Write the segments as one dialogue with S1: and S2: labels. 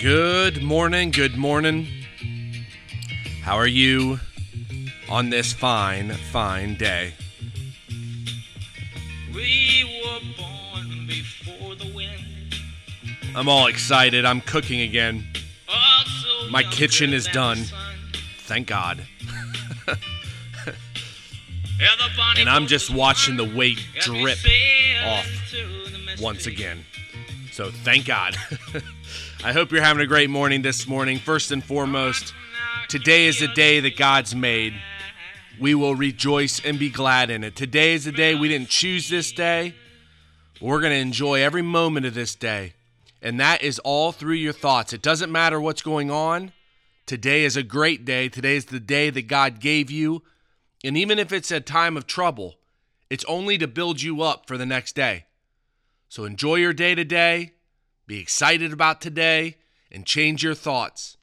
S1: Good morning, good morning. How are you on this fine, fine day?
S2: We were born before the wind.
S1: I'm all excited. I'm cooking again.
S2: Oh, also
S1: My kitchen is done. Thank God.
S2: Yeah, the bonny
S1: And I'm just watching the weight drip off
S2: into the mystery.
S1: once again. So thank God. I hope you're having a great morning this morning. First and foremost, today is the day that God's made. We will rejoice and be glad in it. Today is the day we didn't choose this day. We're going to enjoy every moment of this day. And that is all through your thoughts. It doesn't matter what's going on. Today is a great day. Today is the day that God gave you. And even if it's a time of trouble, it's only to build you up for the next day. So enjoy your day today, be excited about today, and change your thoughts.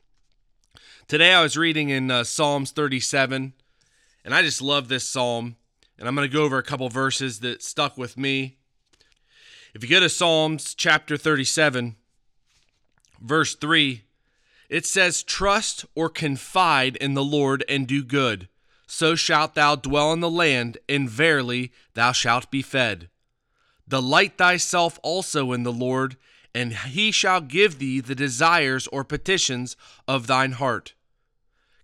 S1: Today I was reading in uh, Psalms 37, and I just love this psalm. And I'm going to go over a couple verses that stuck with me. If you go to Psalms chapter 37, verse 3, it says, Trust or confide in the Lord and do good. So shalt thou dwell in the land, and verily thou shalt be fed. Delight thyself also in the Lord, and he shall give thee the desires or petitions of thine heart.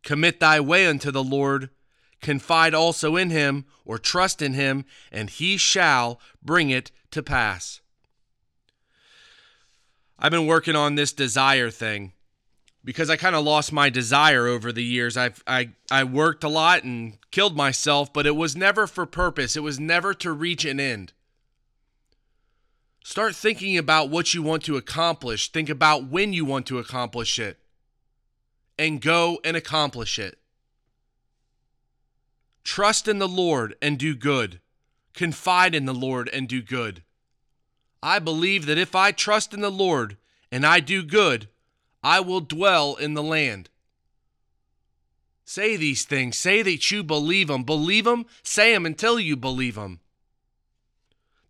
S1: Commit thy way unto the Lord, confide also in him, or trust in him, and he shall bring it to pass. I've been working on this desire thing because I kind of lost my desire over the years. I've I I worked a lot and killed myself, but it was never for purpose. It was never to reach an end. Start thinking about what you want to accomplish. Think about when you want to accomplish it. And go and accomplish it. Trust in the Lord and do good. Confide in the Lord and do good. I believe that if I trust in the Lord and I do good, I will dwell in the land. Say these things. Say that you believe them. Believe them. Say them until you believe them.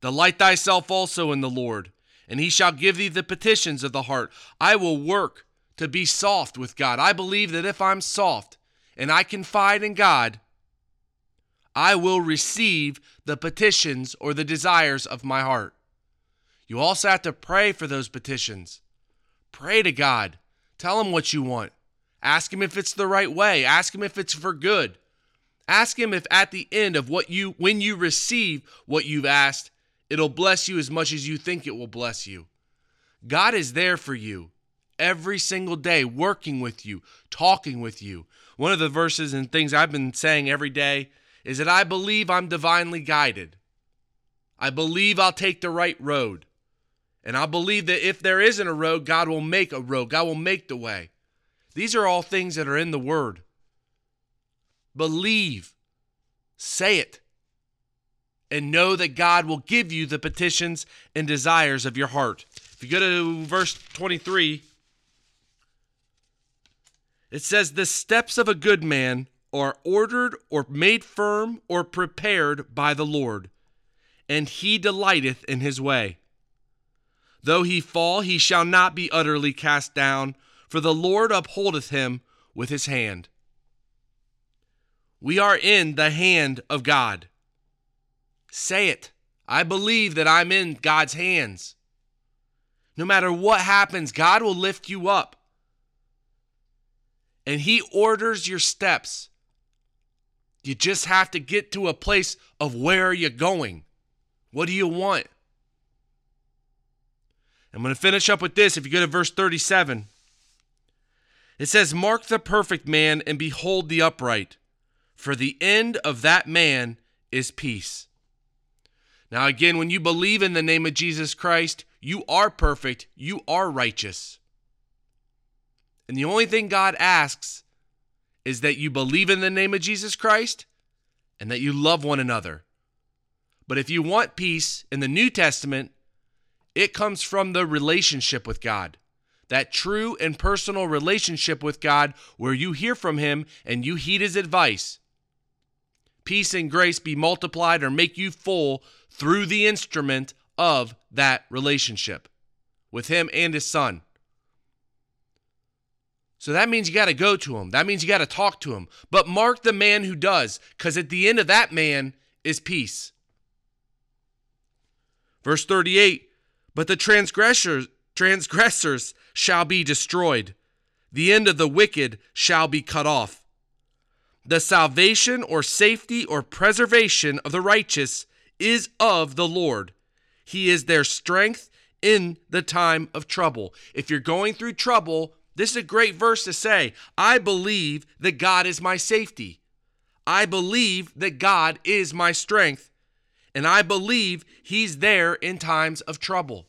S1: Delight thyself also in the Lord, and he shall give thee the petitions of the heart. I will work to be soft with God. I believe that if I'm soft and I confide in God, I will receive the petitions or the desires of my heart. You also have to pray for those petitions. Pray to God. Tell him what you want. Ask him if it's the right way. Ask him if it's for good. Ask him if at the end of what you when you receive what you've asked, it'll bless you as much as you think it will bless you. God is there for you every single day, working with you, talking with you. One of the verses and things I've been saying every day is that I believe I'm divinely guided. I believe I'll take the right road. And I believe that if there isn't a road, God will make a road. God will make the way. These are all things that are in the Word. Believe, say it, and know that God will give you the petitions and desires of your heart. If you go to verse 23, it says, The steps of a good man are ordered or made firm or prepared by the Lord, and he delighteth in his way. Though he fall, he shall not be utterly cast down, for the Lord upholdeth him with his hand. We are in the hand of God. Say it. I believe that I'm in God's hands. No matter what happens, God will lift you up. And he orders your steps. You just have to get to a place of where are you going? What do you want? I'm going to finish up with this. If you go to verse 37, it says, Mark the perfect man and behold the upright, for the end of that man is peace. Now, again, when you believe in the name of Jesus Christ, you are perfect, you are righteous. And the only thing God asks is that you believe in the name of Jesus Christ and that you love one another. But if you want peace in the New Testament, it comes from the relationship with God. That true and personal relationship with God where you hear from Him and you heed His advice. Peace and grace be multiplied or make you full through the instrument of that relationship with Him and His Son. So that means you got to go to him. That means you got to talk to him. But mark the man who does, because at the end of that man is peace. Verse 38 But the transgressors, transgressors shall be destroyed, the end of the wicked shall be cut off. The salvation or safety or preservation of the righteous is of the Lord. He is their strength in the time of trouble. If you're going through trouble, this is a great verse to say, I believe that God is my safety. I believe that God is my strength. And I believe He's there in times of trouble.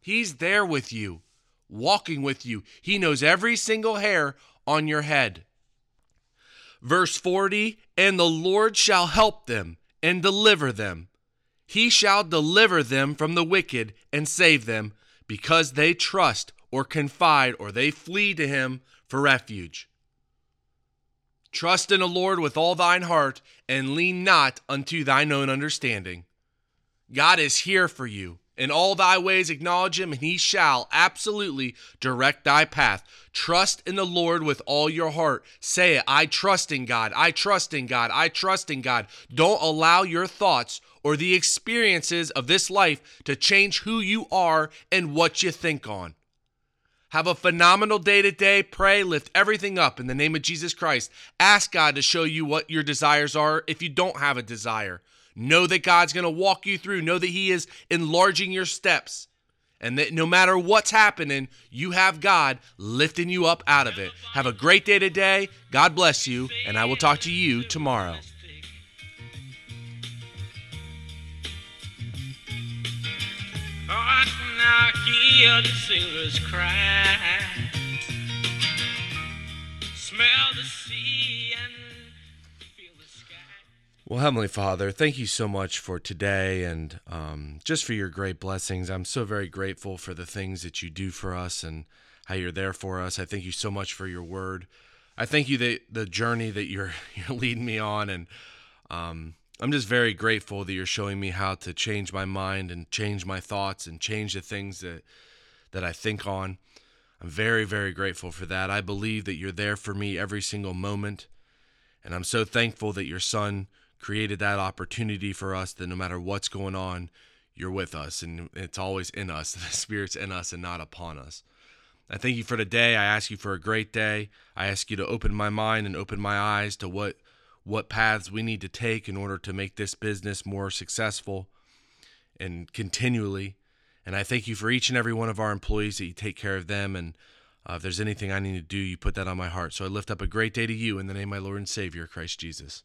S1: He's there with you, walking with you. He knows every single hair on your head. Verse 40 And the Lord shall help them and deliver them. He shall deliver them from the wicked and save them, because they trust or confide or they flee to him for refuge. Trust in the Lord with all thine heart and lean not unto thine own understanding. God is here for you. In all thy ways acknowledge him, and he shall absolutely direct thy path. Trust in the Lord with all your heart. Say it I trust in God. I trust in God. I trust in God. Don't allow your thoughts or the experiences of this life to change who you are and what you think on. Have a phenomenal day today. Pray, lift everything up in the name of Jesus Christ. Ask God to show you what your desires are if you don't have a desire. Know that God's going to walk you through. Know that He is enlarging your steps. And that no matter what's happening, you have God lifting you up out of it. Have a great day today. God bless you. And I will talk to you tomorrow.
S2: Oh. Smell the
S1: Well, Heavenly Father, thank you so much for today and um, just for your great blessings. I'm so very grateful for the things that you do for us and how you're there for us. I thank you so much for your word. I thank you that the journey that you're you're leading me on, and um, I'm just very grateful that you're showing me how to change my mind and change my thoughts and change the things that that I think on. I'm very very grateful for that. I believe that you're there for me every single moment, and I'm so thankful that your son created that opportunity for us that no matter what's going on, you're with us and it's always in us. The Spirit's in us and not upon us. I thank you for today. I ask you for a great day. I ask you to open my mind and open my eyes to what what paths we need to take in order to make this business more successful and continually. And I thank you for each and every one of our employees that you take care of them. And uh, if there's anything I need to do, you put that on my heart. So I lift up a great day to you in the name of my Lord and Savior, Christ Jesus.